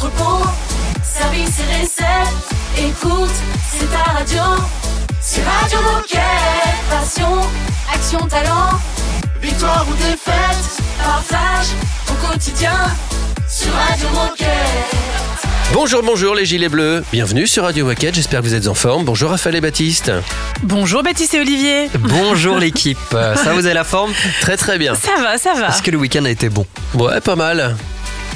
entrepôt, service et recettes. Écoute, c'est ta radio. C'est Radio Moquette. Passion, action, talent. Victoire ou défaite, partage au quotidien sur Radio Moquette. Bonjour, bonjour les gilets bleus. Bienvenue sur Radio Moquette, j'espère que vous êtes en forme. Bonjour Raphaël et Baptiste. Bonjour Baptiste et Olivier. Bonjour l'équipe. Ça vous avez la forme? Très très bien. Ça va, ça va. Est-ce que le week-end a été bon? Ouais, pas mal.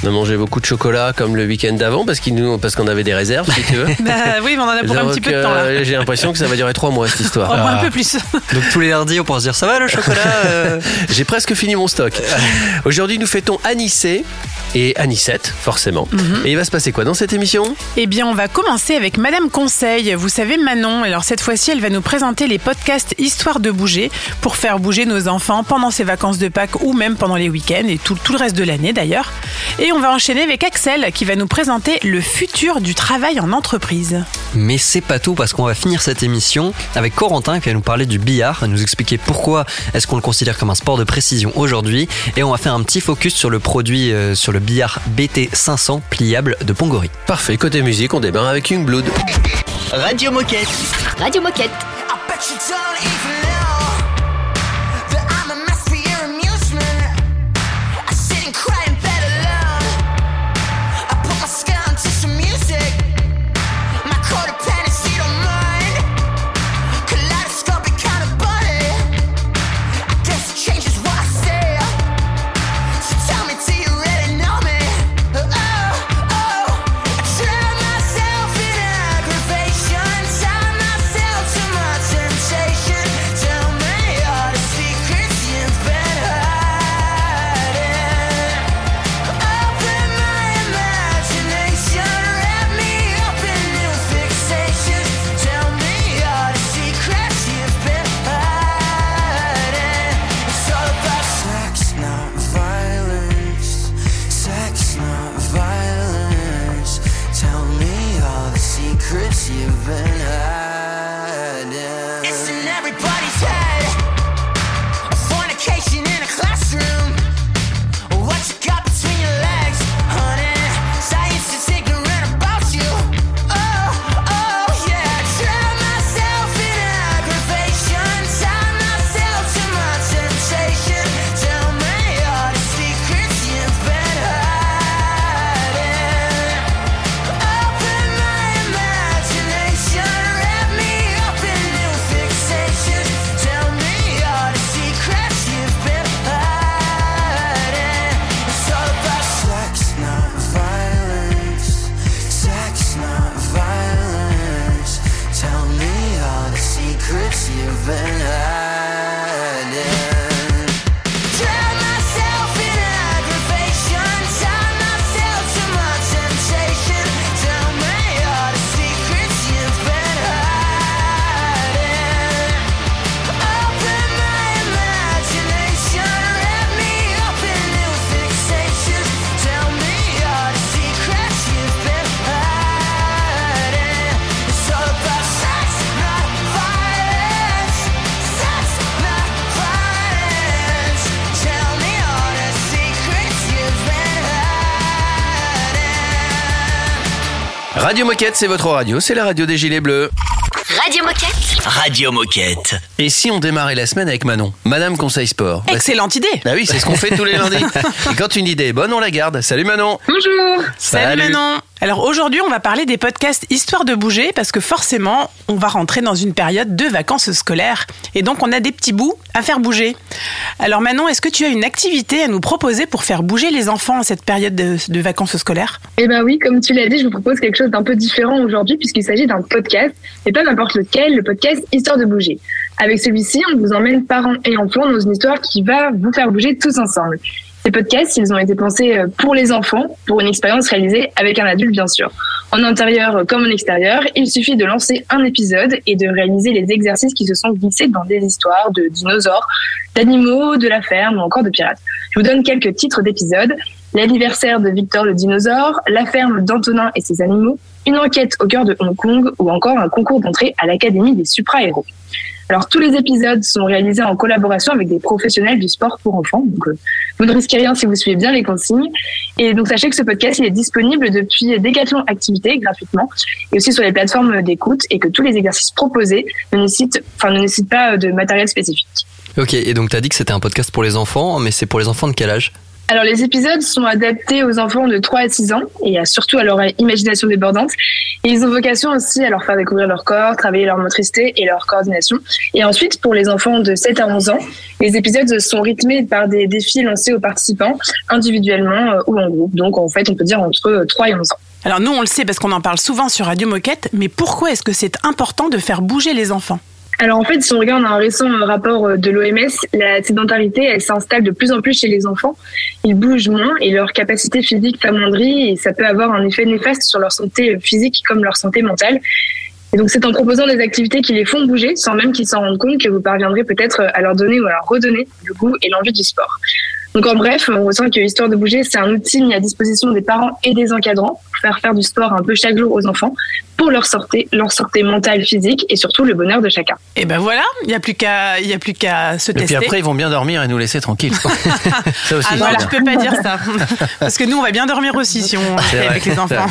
On a mangé beaucoup de chocolat comme le week-end d'avant parce qu'il nous parce qu'on avait des réserves si tu veux. Bah oui, mais on en a pour un petit peu de temps là. euh, J'ai l'impression que ça va durer trois mois cette histoire. Au moins un peu plus. Donc tous les lundis, on pourra se dire ça va le chocolat euh J'ai presque fini mon stock. Aujourd'hui, nous fêtons Anissé et Anissette, forcément. Et il va se passer quoi dans cette émission? Eh bien, on va commencer avec Madame Conseil. Vous savez, Manon, alors cette fois-ci, elle va nous présenter les podcasts Histoire de bouger pour faire bouger nos enfants pendant ces vacances de Pâques ou même pendant les week-ends et tout, tout le reste de l'année d'ailleurs. Et on va enchaîner avec Axel qui va nous présenter le futur du travail en entreprise. Mais c'est pas tout parce qu'on va finir cette émission avec Corentin qui va nous parler du billard, nous expliquer pourquoi est-ce qu'on le considère comme un sport de précision aujourd'hui et on va faire un petit focus sur le produit, euh, sur le billard BT500 pliable de Pongori. Parfait, côté musique, on démarre avec Youngblood. Radio Moquette. Radio Moquette. I bet you Radio Moquette, c'est votre radio, c'est la radio des gilets bleus. Radio Moquette. Radio Moquette. Et si on démarrait la semaine avec Manon, Madame Conseil Sport Bah, Excellente idée. Ah oui, c'est ce qu'on fait tous les lundis. Et quand une idée est bonne, on la garde. Salut Manon Bonjour. Salut, Salut. Manon. Alors aujourd'hui, on va parler des podcasts Histoire de bouger parce que forcément, on va rentrer dans une période de vacances scolaires et donc on a des petits bouts à faire bouger. Alors Manon, est-ce que tu as une activité à nous proposer pour faire bouger les enfants en cette période de, vacances scolaires? Eh ben oui, comme tu l'as dit, je vous propose quelque chose d'un peu différent aujourd'hui puisqu'il s'agit d'un podcast, et pas n'importe lequel, le podcast Histoire de bouger. Avec celui-ci, on vous emmène parents et enfants dans une histoire qui va vous faire bouger tous ensemble. Ces podcasts, ils ont été pensés euh, pour les enfants, pour une expérience réalisée avec un adulte bien sûr. En intérieur comme en extérieur, il suffit de lancer un épisode et de réaliser les exercices qui se sont glissés dans des histoires de dinosaures, d'animaux, de la ferme ou encore de pirates. Je vous donne quelques titres d'épisodes. L'anniversaire de Victor le dinosaure, la ferme d'Antonin et ses animaux, une enquête au cœur de Hong Kong ou encore un concours d'entrée à l'Académie des supra-héros. Alors tous les épisodes sont réalisés en collaboration avec des professionnels du sport pour enfants. Donc euh, vous ne risquez rien si vous suivez bien les consignes. Et donc sachez que ce podcast est disponible depuis Decathlon Activité gratuitement et aussi sur les plateformes d'écoute et que tous les exercices proposés ne nécessitent, ne nécessitent pas de matériel spécifique. Ok, et donc t'as dit que c'était un podcast pour les enfants, mais c'est pour les enfants de quel âge? Alors les épisodes sont adaptés aux enfants de 3 à 6 ans et surtout à leur imagination débordante. Ils ont vocation aussi à leur faire découvrir leur corps, travailler leur motricité et leur coordination. Et ensuite, pour les enfants de 7 à 11 ans, les épisodes sont rythmés par des défis lancés aux participants individuellement euh, ou en groupe. Donc en fait, on peut dire entre euh, 3 et 11 ans. Alors nous, on le sait parce qu'on en parle souvent sur Radio Moquette, mais pourquoi est-ce que c'est important de faire bouger les enfants? Alors en fait, si on regarde un récent euh, rapport euh, de l'OMS, la sédentarité, elle s'installe de plus en plus chez les enfants. Ils bougent moins et leur capacité physique s'amoindrit et ça peut avoir un effet néfaste sur leur santé physique comme leur santé mentale. Et donc c'est en proposant des activités qui les font bouger sans même qu'ils s'en rendent compte que vous parviendrez peut-être à leur donner ou à leur redonner le goût et l'envie du sport. Donc en bref, on ressent que Histoire de bouger, c'est un outil mis à disposition des parents et des encadrants faire faire du sport un peu chaque jour aux enfants pour leur santé, leur santé mentale, physique et surtout le bonheur de chacun. Et ben voilà, il n'y a plus qu'à il y a plus qu'à se Et puis tester. après, ils vont bien dormir et nous laisser tranquilles. Ça aussi, ah non, bien. peux pas dire ça. Parce que nous, on va bien dormir aussi si on fait vrai, avec les enfants.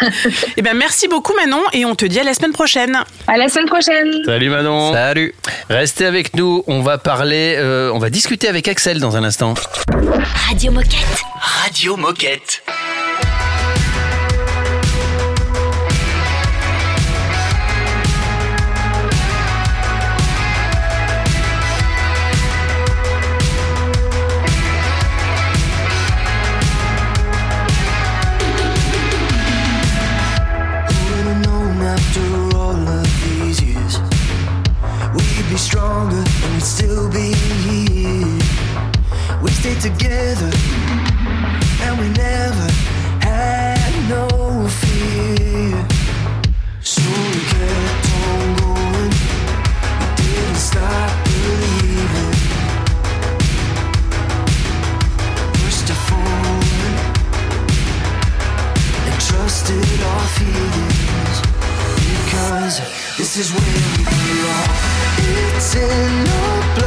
Et ben merci beaucoup Manon et on te dit à la semaine prochaine. À la semaine prochaine Salut Manon. Salut Restez avec nous. On va parler, euh, on va discuter avec Axel dans un instant. Radio Moquette. Radio Moquette. Stronger and we'd still be here. We stayed together and we never had no fear. So we kept on going We didn't stop believing. Pushed it forward and trusted our feelings. Because this is where we belong. It's in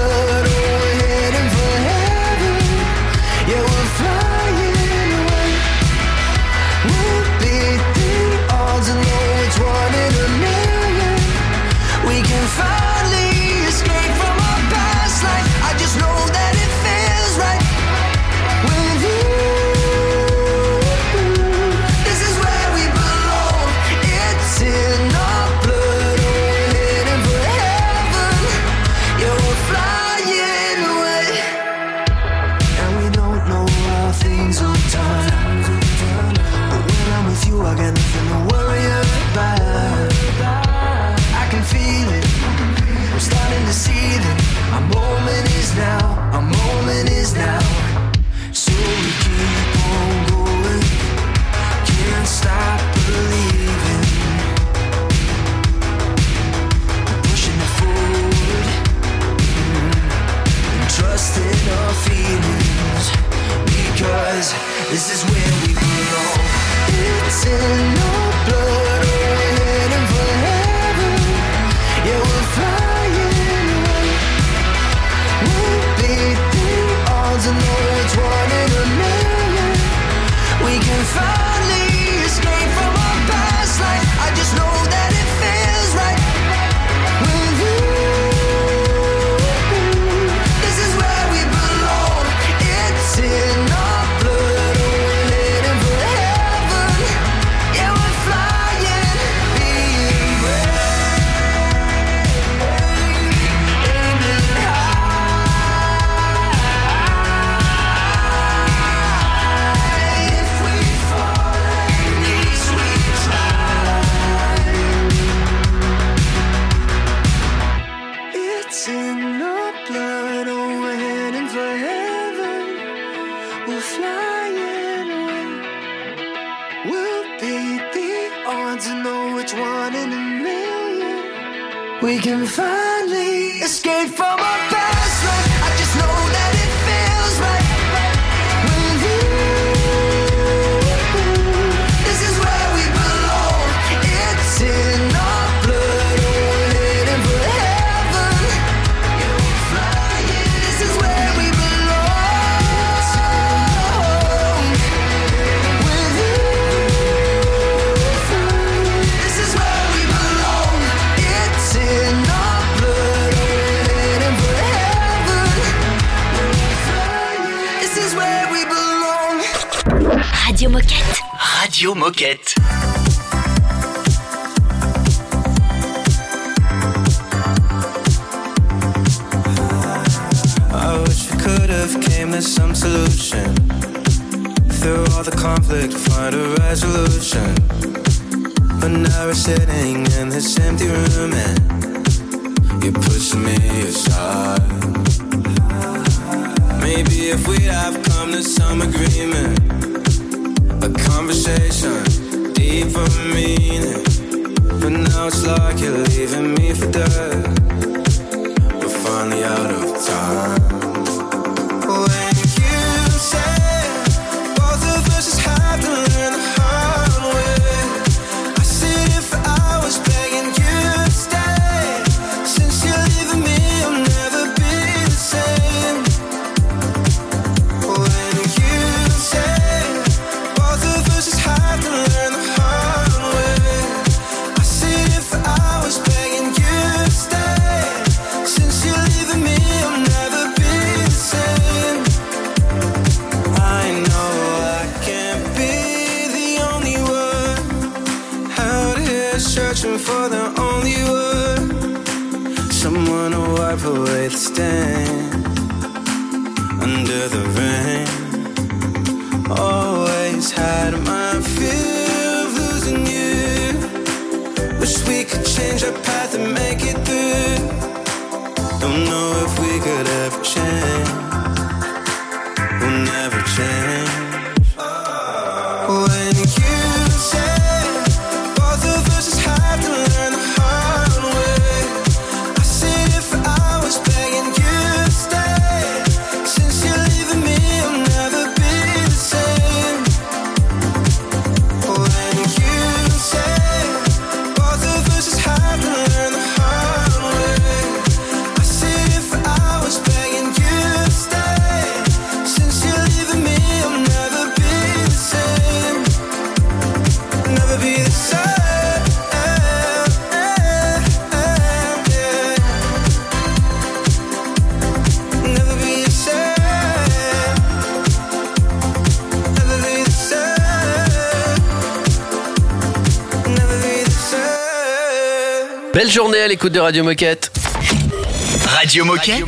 sitting in this empty room and you're pushing me aside. Maybe if we'd have come to some agreement, a conversation, deeper meaning. But now it's like you're leaving me for dead. L'écoute de Radio Moquette. Radio Moquette.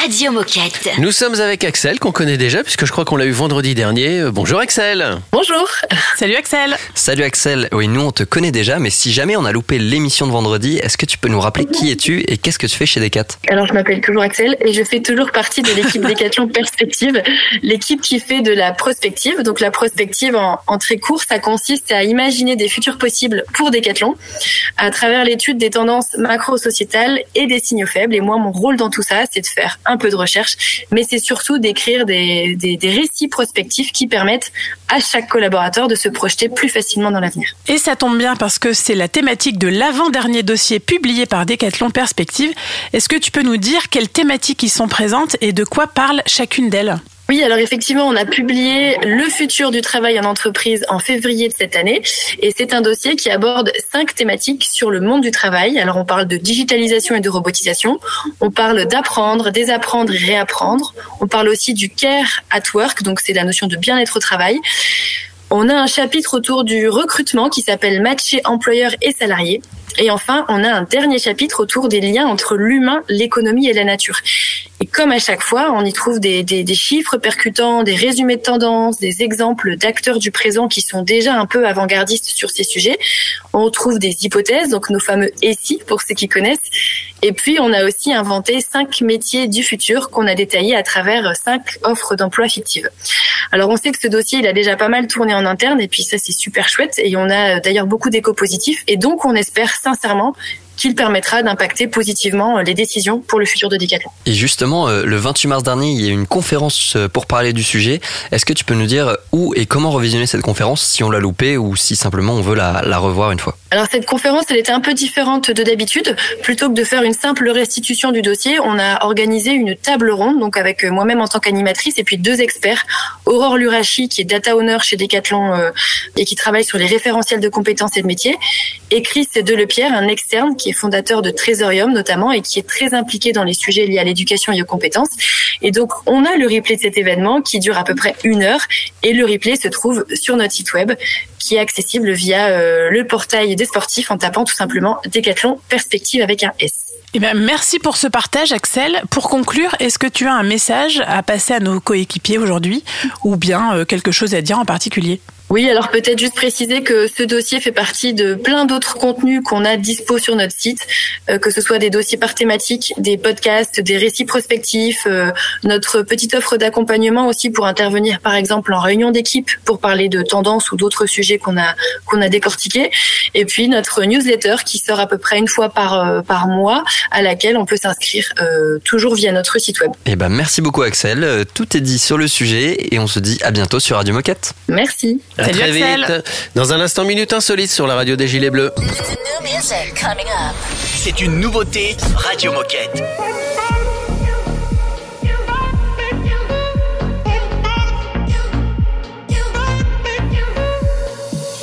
Radio Moquette. Nous sommes avec Axel, qu'on connaît déjà, puisque je crois qu'on l'a eu vendredi dernier. Euh, Bonjour Axel. Bonjour. Salut Axel Salut Axel, oui nous on te connaît déjà, mais si jamais on a loupé l'émission de vendredi, est-ce que tu peux nous rappeler qui es-tu et qu'est-ce que tu fais chez Decat? Alors je m'appelle toujours Axel et je fais toujours partie de l'équipe Décathlon Perspective, l'équipe qui fait de la prospective. Donc la prospective en, très court, ça consiste à imaginer des futurs possibles pour Décathlon à travers l'étude des tendances macro-sociétales et des signaux faibles. Et moi mon rôle dans tout ça, c'est de faire un peu de recherche, mais c'est surtout d'écrire des, des récits prospectifs qui permettent à chaque collaborateur de se projeter plus facilement dans l'avenir. Et ça tombe bien parce que c'est la thématique de l'avant-dernier dossier publié par Decathlon Perspective. Est-ce que tu peux nous dire quelles thématiques y sont présentes et de quoi parle chacune d'elles? Oui, alors effectivement, on a publié Le futur du travail en entreprise en février de cette année. Et c'est un dossier qui aborde cinq thématiques sur le monde du travail. Alors on parle de digitalisation et de robotisation. On parle d'apprendre, désapprendre et réapprendre. On parle aussi du care at work, donc c'est la notion de bien-être au travail. On a un chapitre autour du recrutement qui s'appelle Matcher employeur et salarié. Et enfin, on a un dernier chapitre autour des liens entre l'humain, l'économie et la nature. Et comme à chaque fois, on y trouve des, chiffres percutants, des résumés de tendances, des exemples d'acteurs du présent qui sont déjà un peu avant-gardistes sur ces sujets. On trouve des hypothèses, donc nos fameux ESI pour ceux qui connaissent. Et puis, on a aussi inventé cinq métiers du futur qu'on a détaillés à travers cinq offres d'emploi fictives. Alors, on sait que ce dossier, il a déjà pas mal tourné en interne, et puis ça, c'est super chouette. Et on a d'ailleurs beaucoup d'échos positifs. Et donc, on espère sincèrement qu'il permettra d'impacter positivement les décisions pour le futur de Decathlon. Et justement, euh, le 28 mars dernier, il y a eu une conférence euh, pour parler du sujet. Est-ce que tu peux nous dire où et comment revisionner cette conférence si on l'a loupée ou si simplement on veut la, la revoir une fois? Alors cette conférence, elle était un peu différente de d'habitude. Plutôt que de faire une simple restitution du dossier, on a organisé une table ronde, donc avec euh, moi-même en tant qu'animatrice et puis deux experts, Aurore Lurachi qui est data owner chez Decathlon euh, et qui travaille sur les référentiels de compétences et de métiers, et Chris Delepierre, un externe qui est fondateur de Trésorium notamment et qui est très impliqué dans les sujets liés à l'éducation et aux compétences. Et donc, on a le replay de cet événement qui dure à peu près une heure et le replay se trouve sur notre site web qui est accessible via euh, le portail des sportifs en tapant tout simplement Décathlon Perspective avec un S. Eh ben, merci pour ce partage, Axel. Pour conclure, est-ce que tu as un message à passer à nos coéquipiers aujourd'hui ou bien euh, quelque chose à dire en particulier? Oui, alors peut-être juste préciser que ce dossier fait partie de plein d'autres contenus qu'on a dispo sur notre site, euh, que ce soit des dossiers par thématique, des podcasts, des récits prospectifs, euh, notre petite offre d'accompagnement aussi pour intervenir par exemple en réunion d'équipe pour parler de tendances ou d'autres sujets qu'on a qu'on a décortiqués, et puis notre newsletter qui sort à peu près une fois par euh, par mois, à laquelle on peut s'inscrire euh, toujours via notre site web. Eh ben, merci beaucoup Axel. Tout est dit sur le sujet et on se dit à bientôt sur Radio Moquette. Merci. À Salut, très Axel. vite. Dans un instant, minute insolite sur la radio des Gilets Bleus. C'est une nouveauté Radio Moquette.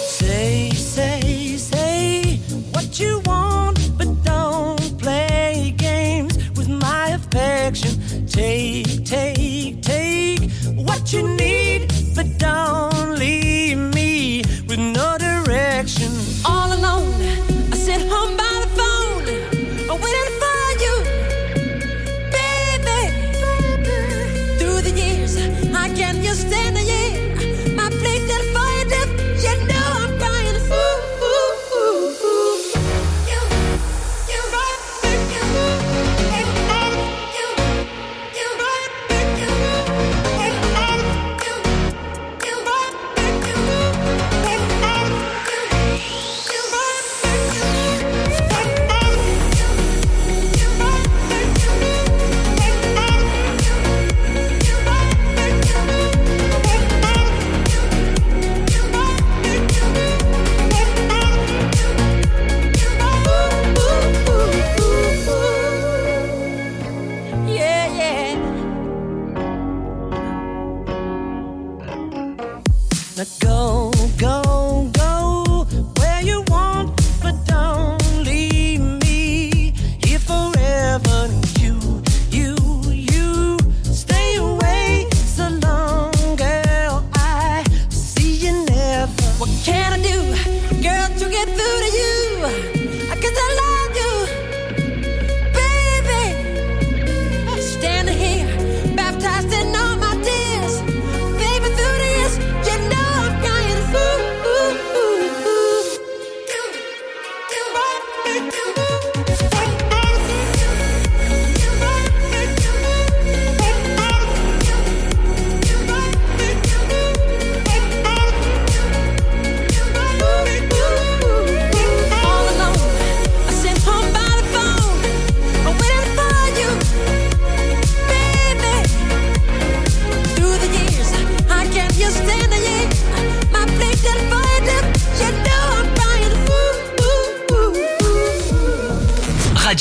Say, say, say what you want, but don't play games with my affection. Take, take, take what you need, but don't leave direction.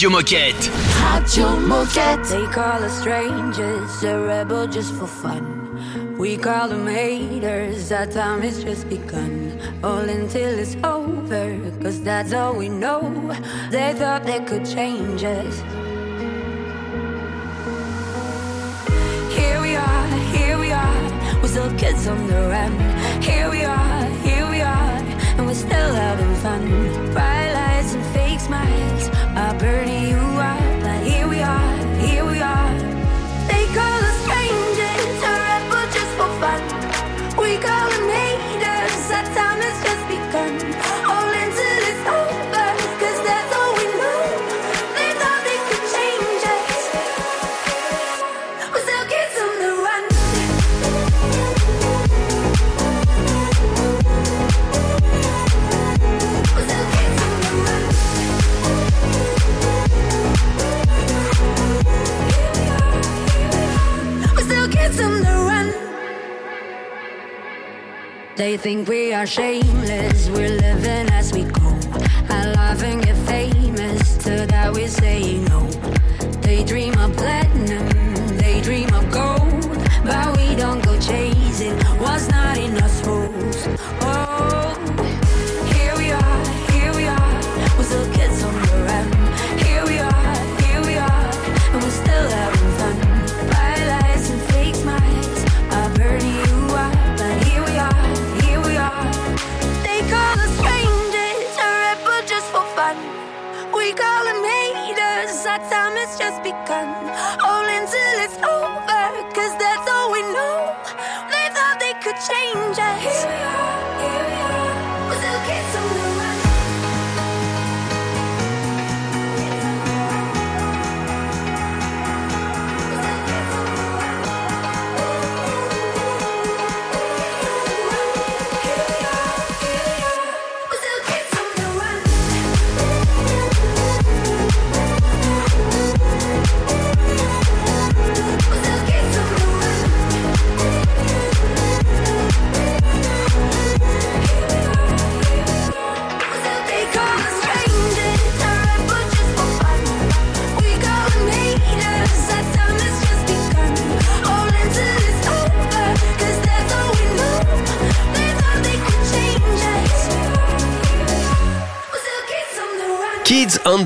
Radio Moquette. Radio Moquette. They call us strangers, a rebel just for fun. We call them haters, our time has just begun. All until it's over, cause that's all we know. They thought they could change us. Here we are, here we are, we're still kids on the run. Here we are, here we are, and we're still having fun. Bright lights and fake smiles I birdie. you They think we are shameless, we're living as we go. I and get famous, to that we say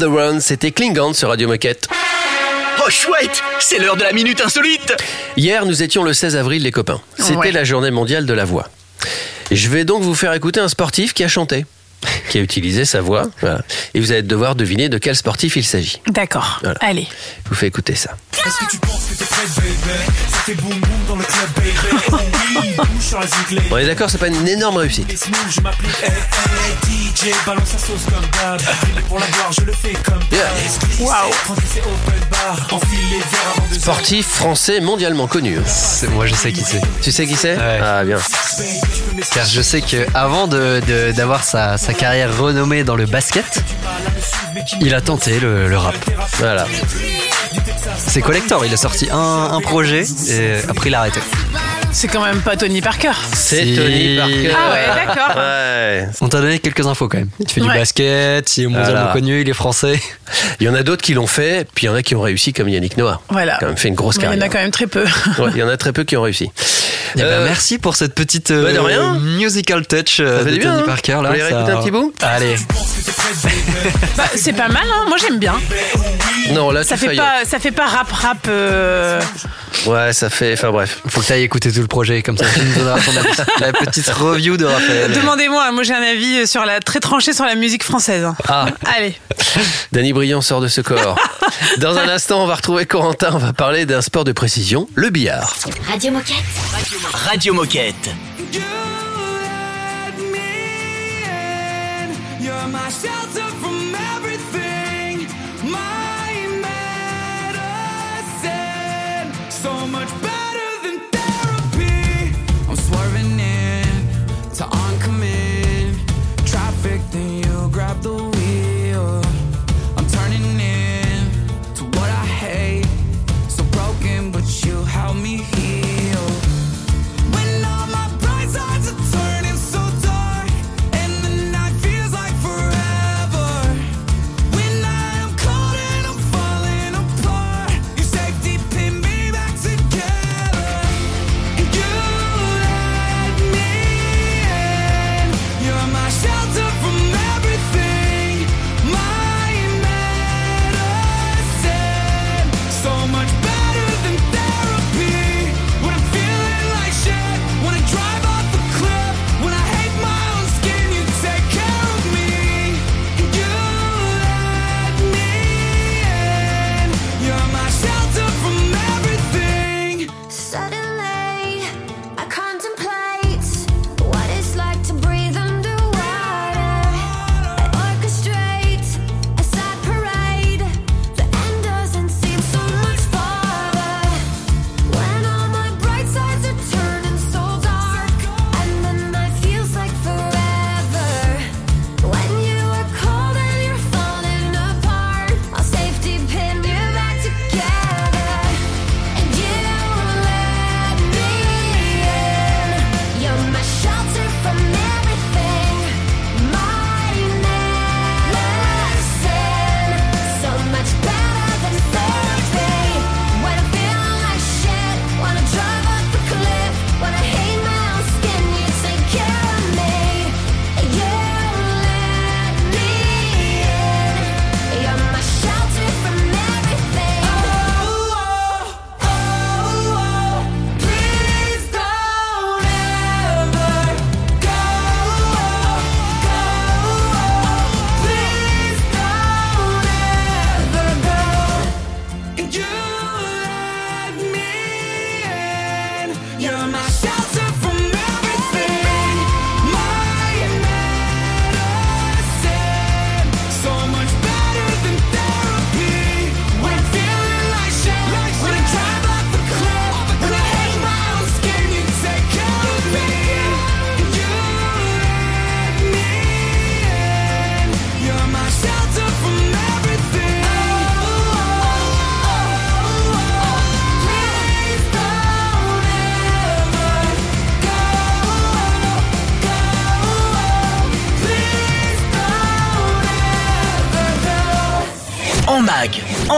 the Run, c'était Klingon sur Radio Moquette. Oh chouette, c'est l'heure de la minute insolite. Hier, nous étions le 16 avril, les copains. C'était Ouais. la journée mondiale de la voix. Je vais donc vous faire écouter un sportif qui a chanté, qui a utilisé sa voix. voilà. Et vous allez devoir deviner de quel sportif il s'agit. D'accord. Voilà. Allez. Je vous fais écouter ça. Est-ce que tu penses que t'es prête, baby Ça fait boum boum dans le club, baby. Oui, bouge sur la zik, On est d'accord, c'est pas une énorme réussite. Les smooth, je m'applique, hey, hey, DJ, balance sa sauce comme d'hab. Brûler Pour la gloire, je le fais comme d'hab. Yeah. Waouh. Tranquille, c'est open bar. Enfile les verres avant de Sportif français mondialement connu. C'est- Moi, je sais qui c'est. Tu sais qui c'est Ouais. Ah bien. Car je sais que avant de, de- d'avoir sa, sa carrière renommée dans le basket, il a tenté le, le rap. Voilà. C'est collector, il a sorti un, un projet et après il a arrêté. C'est quand même pas Tony Parker. C'est Si. Tony Parker. Ah ouais, d'accord. Ouais. On t'a donné quelques infos quand même. Il fait du Ouais. basket, il est mondialement Voilà. connu, il est français. Il y en a d'autres qui l'ont fait, puis il y en a qui ont réussi comme Yannick Noah. Voilà. Quand même fait une grosse Mais il y en carrière. a quand même très peu. Ouais, il y en a très peu qui ont réussi. Eh ben, Euh, merci pour cette petite euh, bah, de rien. musical touch euh, Ça fait de du bien, Tony hein. Parker. Là, Vous voulez ça- réécouter un petit bout Allez. Bah, c'est pas mal, hein. Moi j'aime bien. Non, là, Ça fait pas, ça fait pas rap rap. euh, Ouais, ça fait. Enfin bref. Faut que tu ailles écouter tout le projet, comme ça tu nous donneras ton avis. La petite review de Raphaël. Demandez-moi. Moi j'ai un avis sur la très tranché sur la musique française. hein. Ah, Allez. Danny Briand sort de ce corps. Dans un instant, on va retrouver Corentin. On va parler d'un sport de précision, le billard. Radio Moquette. Radio Moquette.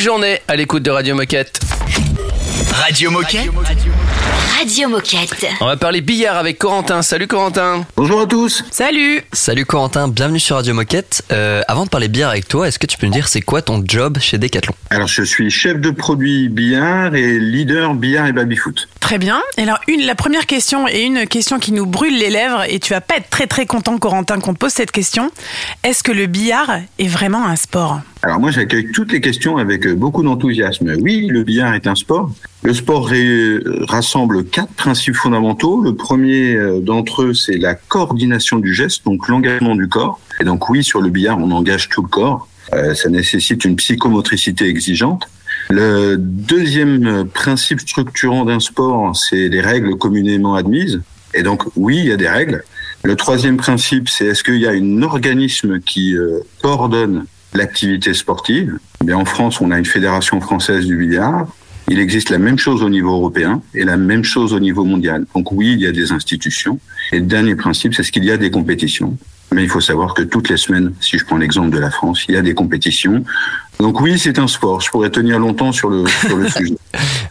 Belle journée à l'écoute de Radio Moquette. Radio Moquette Radio Moquette. On va parler billard avec Corentin. Salut Corentin. Bonjour à tous. Salut Salut Corentin, bienvenue sur Radio Moquette. Euh, avant de parler bière avec toi, est-ce que tu peux me dire c'est quoi ton job chez Decathlon? Alors, je suis chef de produit billard et leader billard et baby-foot. Très bien. Et alors, une, la première question est une question qui nous brûle les lèvres et tu vas pas être très très content, Corentin, qu'on te pose cette question. Est-ce que le billard est vraiment un sport? Alors, moi, j'accueille toutes les questions avec euh, beaucoup d'enthousiasme. Oui, le billard est un sport. Le sport ré- rassemble quatre principes fondamentaux. Le premier euh, d'entre eux, c'est la coordination du geste, donc l'engagement du corps. Et donc, oui, sur le billard, on engage tout le corps. Euh, ça nécessite une psychomotricité exigeante. Le deuxième euh, principe structurant d'un sport, c'est les règles communément admises. Et donc, oui, il y a des règles. Le troisième principe, c'est est-ce qu'il y a un organisme qui euh, coordonne l'activité sportive bien, En France, on a une fédération française du billard. Il existe la même chose au niveau européen et la même chose au niveau mondial. Donc oui, il y a des institutions. Et le dernier principe, c'est ce qu'il y a des compétitions. Mais il faut savoir que toutes les semaines, si je prends l'exemple de la France, il y a des compétitions. Donc oui, c'est un sport. Je pourrais tenir longtemps sur le, sur le sujet.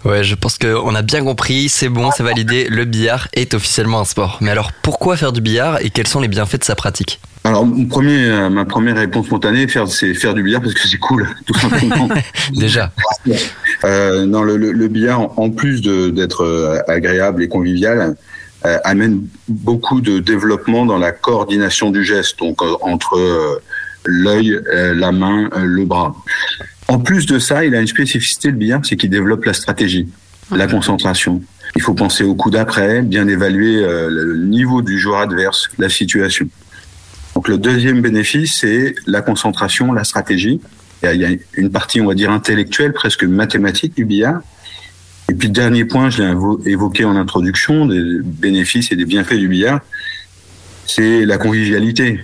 Ouais, je pense qu'on a bien compris, c'est bon, c'est validé, le billard est officiellement un sport. Mais alors pourquoi faire du billard et quels sont les bienfaits de sa pratique? Alors, mon premier, euh, ma première réponse spontanée, faire, c'est faire du billard parce que c'est cool, tout simplement. Déjà. Euh, non, le, le, le billard, en- plus de- d'être euh, agréable et convivial, euh, amène beaucoup de développement dans la coordination du geste, donc entre l'œil, la main, le bras. En plus de ça, il a une spécificité le billard, c'est qu'il développe la stratégie, la concentration. Il faut penser au coup d'après, bien évaluer le niveau du joueur adverse, la situation. Donc le deuxième bénéfice, c'est la concentration, la stratégie. Il y, a, une partie, on va dire, intellectuelle, presque mathématique du billard. Et puis, dernier point, je l'ai évoqué en introduction, des bénéfices et des bienfaits du billard, c'est la convivialité.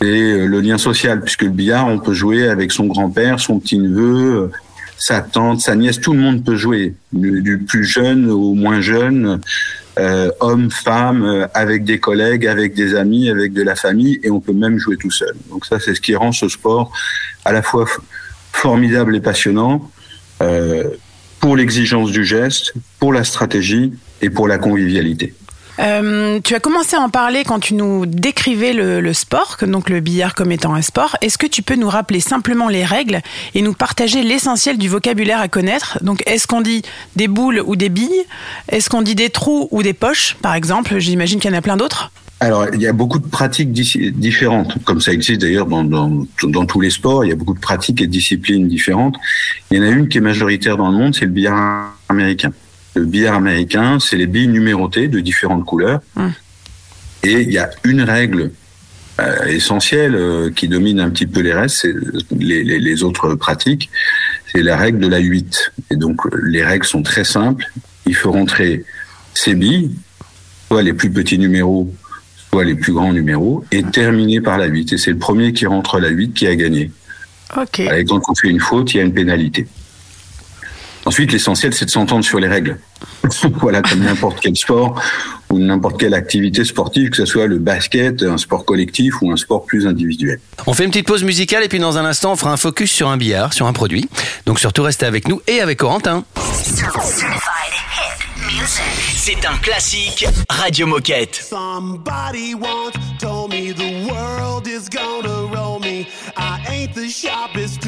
C'est euh, le lien social, puisque le billard, on peut jouer avec son grand-père, son petit-neveu, euh, sa tante, sa nièce, tout le monde peut jouer, du plus jeune au moins jeune, euh, homme, femme, euh, avec des collègues, avec des amis, avec de la famille, et on peut même jouer tout seul. Donc ça, c'est ce qui rend ce sport à la fois formidable et passionnant euh, pour l'exigence du geste, pour la stratégie et pour la convivialité. Euh, tu as commencé à en parler quand tu nous décrivais le, sport, donc le billard comme étant un sport. Est-ce que tu peux nous rappeler simplement les règles et nous partager l'essentiel du vocabulaire à connaître? Donc, est-ce qu'on dit des boules ou des billes? Est-ce qu'on dit des trous ou des poches, par exemple? J'imagine qu'il y en a plein d'autres. Alors, il y a beaucoup de pratiques différentes, comme ça existe d'ailleurs dans, dans, dans tous les sports. Il y a beaucoup de pratiques et de disciplines différentes. Il y en a une qui est majoritaire dans le monde, c'est le billard américain. Le billard américain, c'est les billes numérotées de différentes couleurs. Et il y a une règle euh, essentielle euh, qui domine un petit peu les restes, c'est les, les, les autres pratiques, c'est la règle de la 8. Et donc, les règles sont très simples. Il faut rentrer ces billes, soit les plus petits numéros, soit les plus grands numéros, et terminer par la 8. Et c'est le premier qui rentre la 8 qui a gagné. Ok. Par exemple, quand on fait une faute, il y a une pénalité. Ensuite, l'essentiel, c'est de s'entendre sur les règles. voilà, comme n'importe quel sport ou n'importe quelle activité sportive, que ce soit le basket, un sport collectif ou un sport plus individuel. On fait une petite pause musicale et puis dans un instant, on fera un focus sur un billard, sur un produit. Donc surtout, restez avec nous et avec Corentin. C'est un classique Radio Moquette. Somebody once told me the world is gonna roll me. I ain't the sharpest tool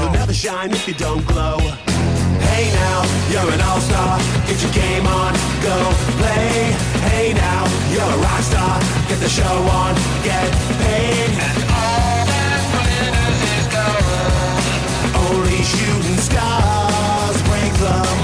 You'll never shine if you don't glow. Hey now, you're an all-star. Get your game on, go play. Hey now, you're a rock star. Get the show on, get paid. And all that glitters is gold. Only shooting stars break the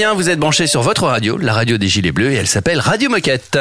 bien, vous êtes branchés sur votre radio, la radio des Gilets Bleus, et elle s'appelle Radio Moquette.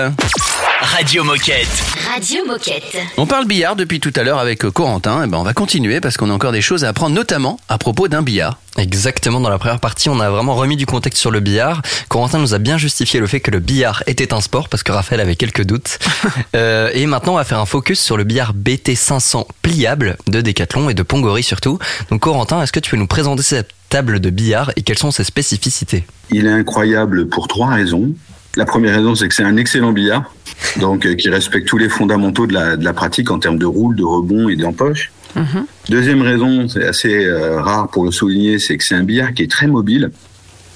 Radio Moquette. Radio Moquette. On parle billard depuis tout à l'heure avec Corentin, et ben on va continuer parce qu'on a encore des choses à apprendre, notamment à propos d'un billard. Exactement, dans la première partie, on a vraiment remis du contexte sur le billard. Corentin nous a bien justifié le fait que le billard était un sport, parce que Raphaël avait quelques doutes. Euh, et maintenant, on va faire un focus sur le billard BT500 pliable de Decathlon et de Pongori surtout. Donc Corentin, est-ce que tu peux nous présenter cette table de billard et quelles sont ses spécificités Il est incroyable pour trois raisons. La première raison, c'est que c'est un excellent billard, donc euh, qui respecte tous les fondamentaux de la, de la pratique en termes de roule, de rebond et d'empoche. Deuxième raison, c'est assez euh, rare pour le souligner, c'est que c'est un billard qui est très mobile,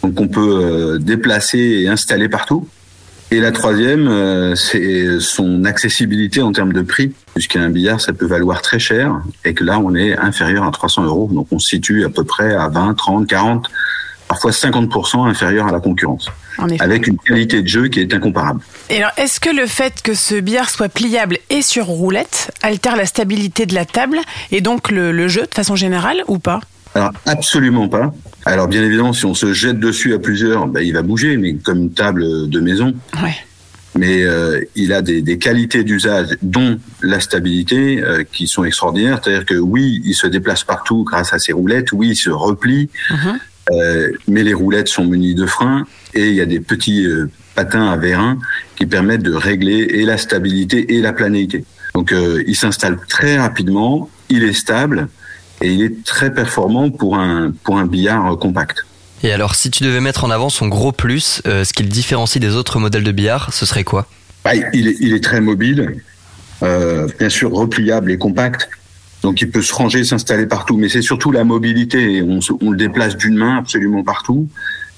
donc on peut euh, déplacer et installer partout. Et la troisième, euh, c'est son accessibilité en termes de prix, puisqu'un billard, ça peut valoir très cher, et que là, on est inférieur à 300 euros, donc on se situe à peu près à 20, 30, 40, parfois 50% inférieur à la concurrence, avec une qualité de jeu qui est incomparable. Et alors, est-ce que le fait que ce billard soit pliable et sur roulette altère la stabilité de la table et donc le, le jeu de façon générale ou pas? Alors absolument pas. Alors bien évidemment, si on se jette dessus à plusieurs, ben, il va bouger, mais comme une table de maison. Ouais. Mais euh, il a des, des qualités d'usage, dont la stabilité, euh, qui sont extraordinaires. C'est-à-dire que oui, il se déplace partout grâce à ses roulettes. Oui, il se replie. Euh, mais les roulettes sont munies de freins et il y a des petits euh, patins à vérin qui permettent de régler et la stabilité et la planéité. Donc euh, il s'installe très rapidement, il est stable et il est très performant pour un pour un billard compact. Et alors, si tu devais mettre en avant son gros plus, euh, ce qui le différencie des autres modèles de billard, ce serait quoi? Bah, il, est, il est très mobile, euh, bien sûr repliable et compact. Donc il peut se ranger, s'installer partout, mais c'est surtout la mobilité. On, se- on le déplace d'une main absolument partout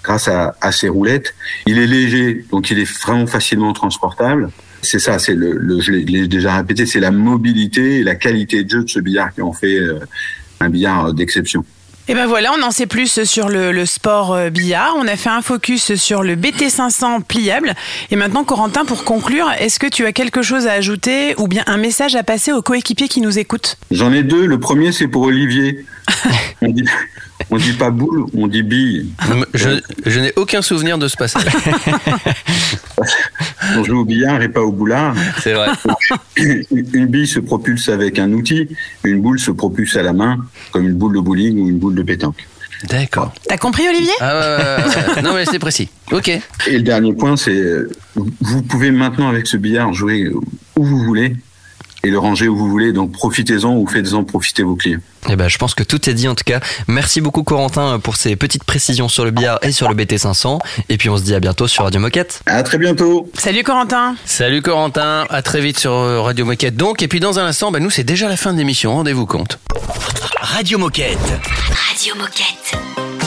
grâce à, à ses roulettes. Il est léger, donc il est vraiment facilement transportable. C'est ça, c'est le, le je l'ai- je l'ai déjà répété, c'est la mobilité et la qualité de jeu de ce billard qui en fait euh, un billard d'exception. Et ben voilà, on en sait plus sur le, le sport euh, billard. On a fait un focus sur le BT500 pliable. Et maintenant, Corentin, pour conclure, est-ce que tu as quelque chose à ajouter ou bien un message à passer aux coéquipiers qui nous écoutent? J'en ai deux. Le premier, c'est pour Olivier. on, dit, On dit pas boule, on dit bille. Je, je n'ai aucun souvenir de ce passage. On joue au billard et pas au boulard. C'est vrai. Une bille se propulse avec un outil, une boule se propulse à la main, comme une boule de bowling ou une boule de pétanque. D'accord. T'as compris, Olivier? Ah. Non, mais c'est précis. Ok. Et le dernier point, c'est vous pouvez maintenant avec ce billard jouer où vous voulez et le ranger où vous voulez. Donc profitez-en ou faites-en profiter vos clients. Eh ben, je pense que tout est dit en tout cas. Merci beaucoup Corentin pour ces petites précisions sur le billard et sur le BT500. Et puis on se dit à bientôt sur Radio Moquette. À très bientôt. Salut Corentin. Salut Corentin, à très vite sur euh, Radio Moquette donc. Et puis dans un instant, bah, nous c'est déjà la fin de l'émission, rendez-vous compte. Radio Moquette. Radio Moquette.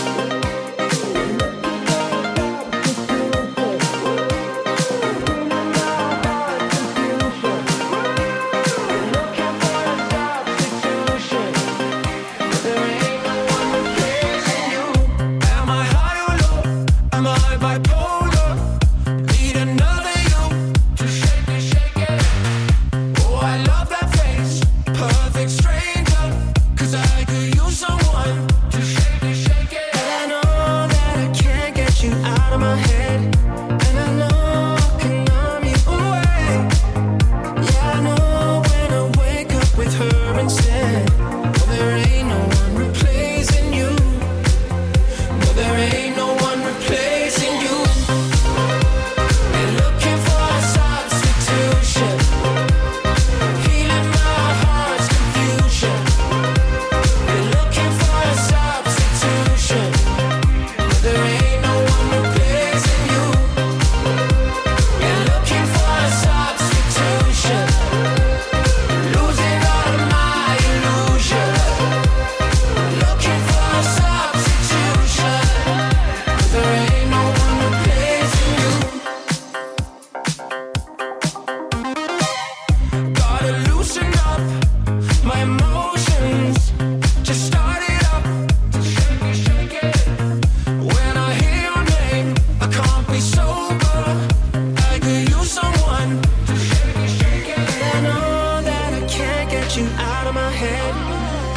Out of my head.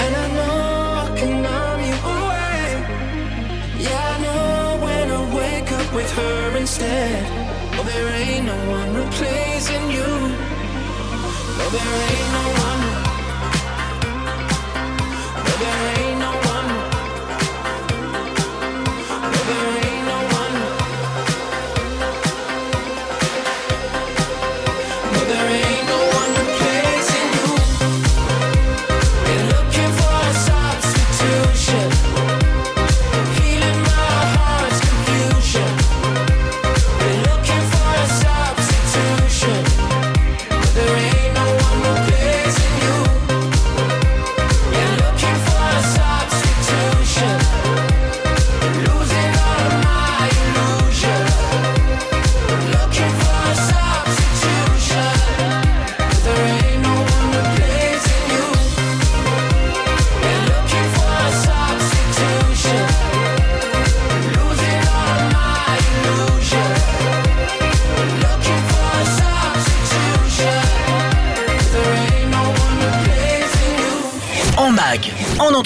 And I know I can numb you away. Yeah, I know when I wake up with her instead. Oh, there ain't no one replacing you. No, there ain't no one.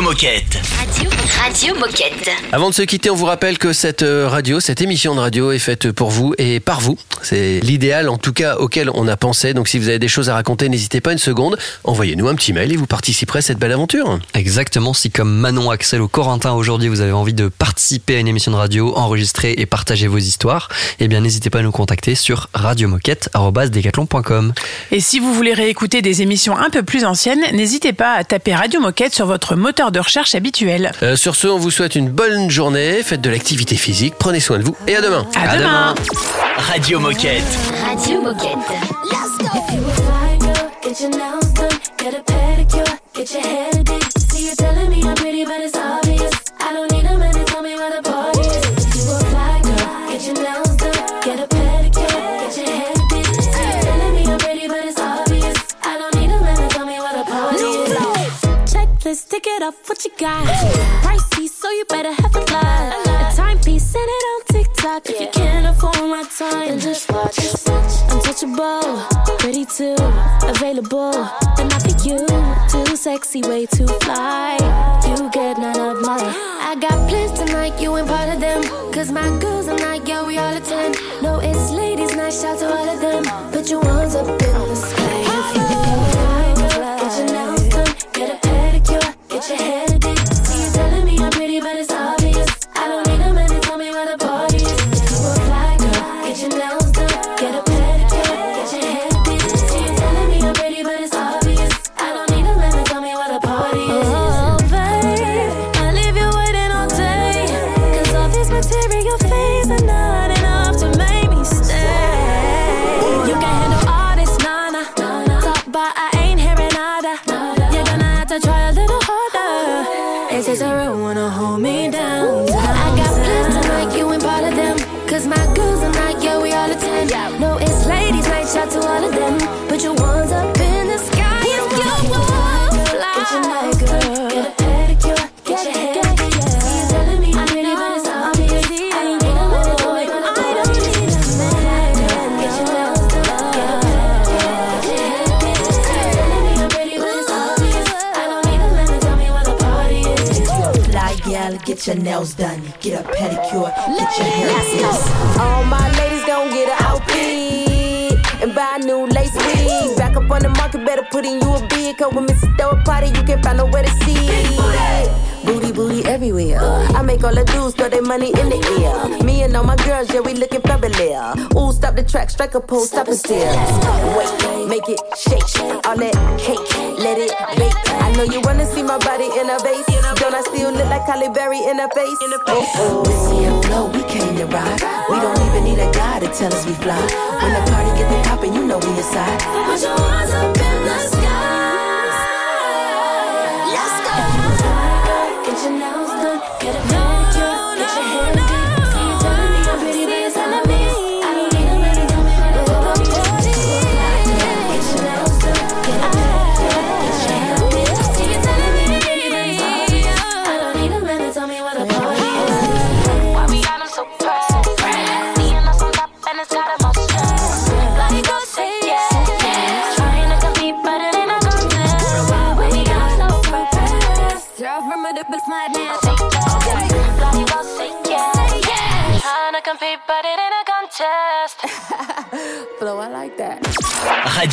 Moquette. Radio, Moquette. Avant de se quitter, on vous rappelle que cette euh, radio, cette émission de radio est faite pour vous et par vous. C'est l'idéal en tout cas auquel on a pensé. Donc si vous avez des choses à raconter, n'hésitez pas une seconde. Envoyez-nous un petit mail et vous participerez à cette belle aventure. Exactement, si comme Manon, Axel ou Corentin aujourd'hui vous avez envie de participer à une émission de radio, enregistrer et partager vos histoires, eh bien n'hésitez pas à nous contacter sur radiomoquette.com. Et si vous voulez réécouter des émissions un peu plus anciennes, n'hésitez pas à taper Radio Moquette sur votre moteur de recherche habituel. Euh, sur ce, on vous souhaite une bonne journée. Faites de l'activité physique. Prenez soin de vous et à demain. À, demain. Radio Moquette. Radio Moquette. If you a fly girl, get your nails done, get a pedicure, get your hair did. See you telling me I'm pretty, but it's obvious. I don't need a man to tell me where is. Checklist, tick it off, what you got? Pricey, so you better have a lot. A timepiece, send it on TikTok. If you can't afford my time, then just watch. Untouchable, pretty too, available, but not for you. Too sexy, way too fly. You get none of my. I got plans tonight, you ain't part of them. Cause my girls are not, yeah, we all attend. No, it's ladies' night, shout to all of them. Put your ones up in the sky. Your hair did. See you telling me I'm pretty, but it's obvious. Your nails done, get a pedicure, get your hair fixed. All my ladies gon' get an outfit and buy a new lace wig. Back up on the market, better put in you a bid. Cause when Mrs. Throw a party, you can find nowhere to see. Booty, booty everywhere. I make all the dudes throw their money in the air. Me and all my girls, yeah, we looking fabulous. Ooh, stop the track, strike a pose, stop and stare. Wait, make it shake. All that cake, let it bake. Know you wanna see my body in a vase. Don't I still look like Halle Berry in a oh, face? Oh, oh. Missy and Flo, we came to ride. We don't even need a guy to tell us we fly. When the party get the poppin', you know we inside. Put your hands up in the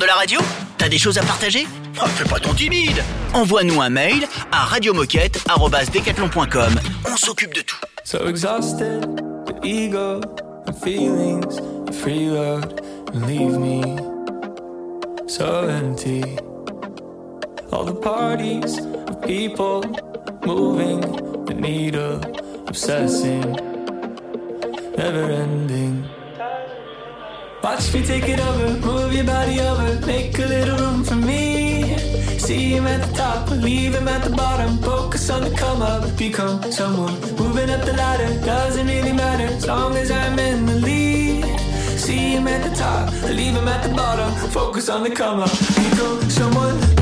de la radio T'as des choses à partager ah, Fais pas ton timide Envoie-nous un mail à radiomoquette.com. On s'occupe de tout. So exhausted, the ego, the feelings, the freeload, leave me so empty. All the parties of people moving the needle, obsessing, never ending. Watch me take it over, move your body over, make a little room for me. See him at the top, leave him at the bottom. Focus on the come up, become someone. Moving up the ladder doesn't really matter as long as I'm in the lead. See him at the top, leave him at the bottom. Focus on the come up, become someone.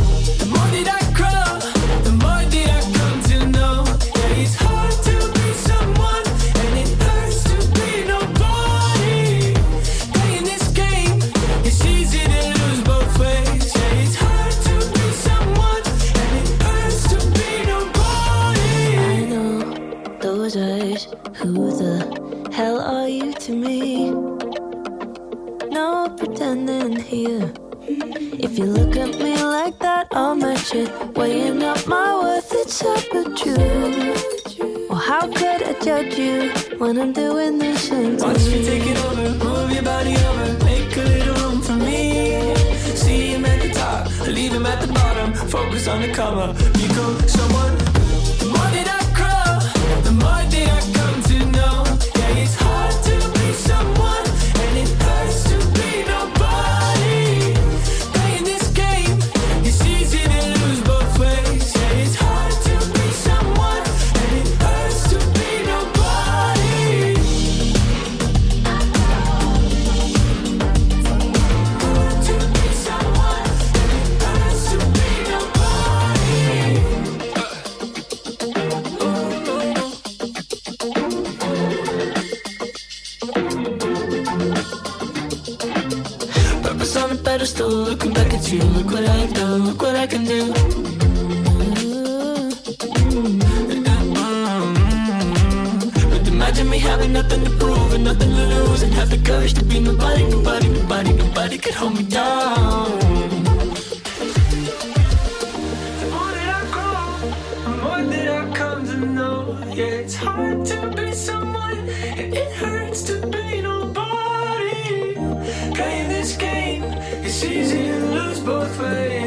Easy to lose both ways.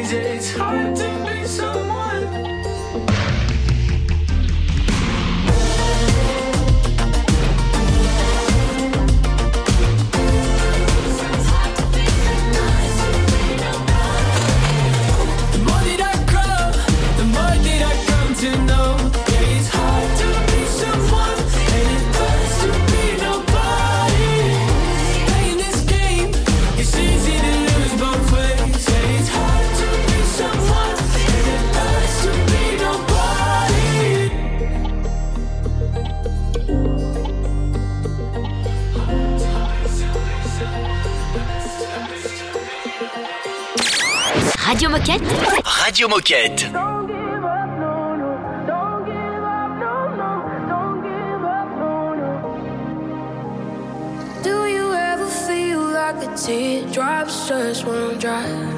Moquette. Radio Moquette. Do you ever feel like the teardrops just won't dry?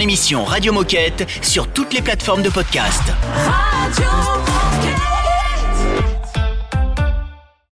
émission Radio Moquette sur toutes les plateformes de podcast.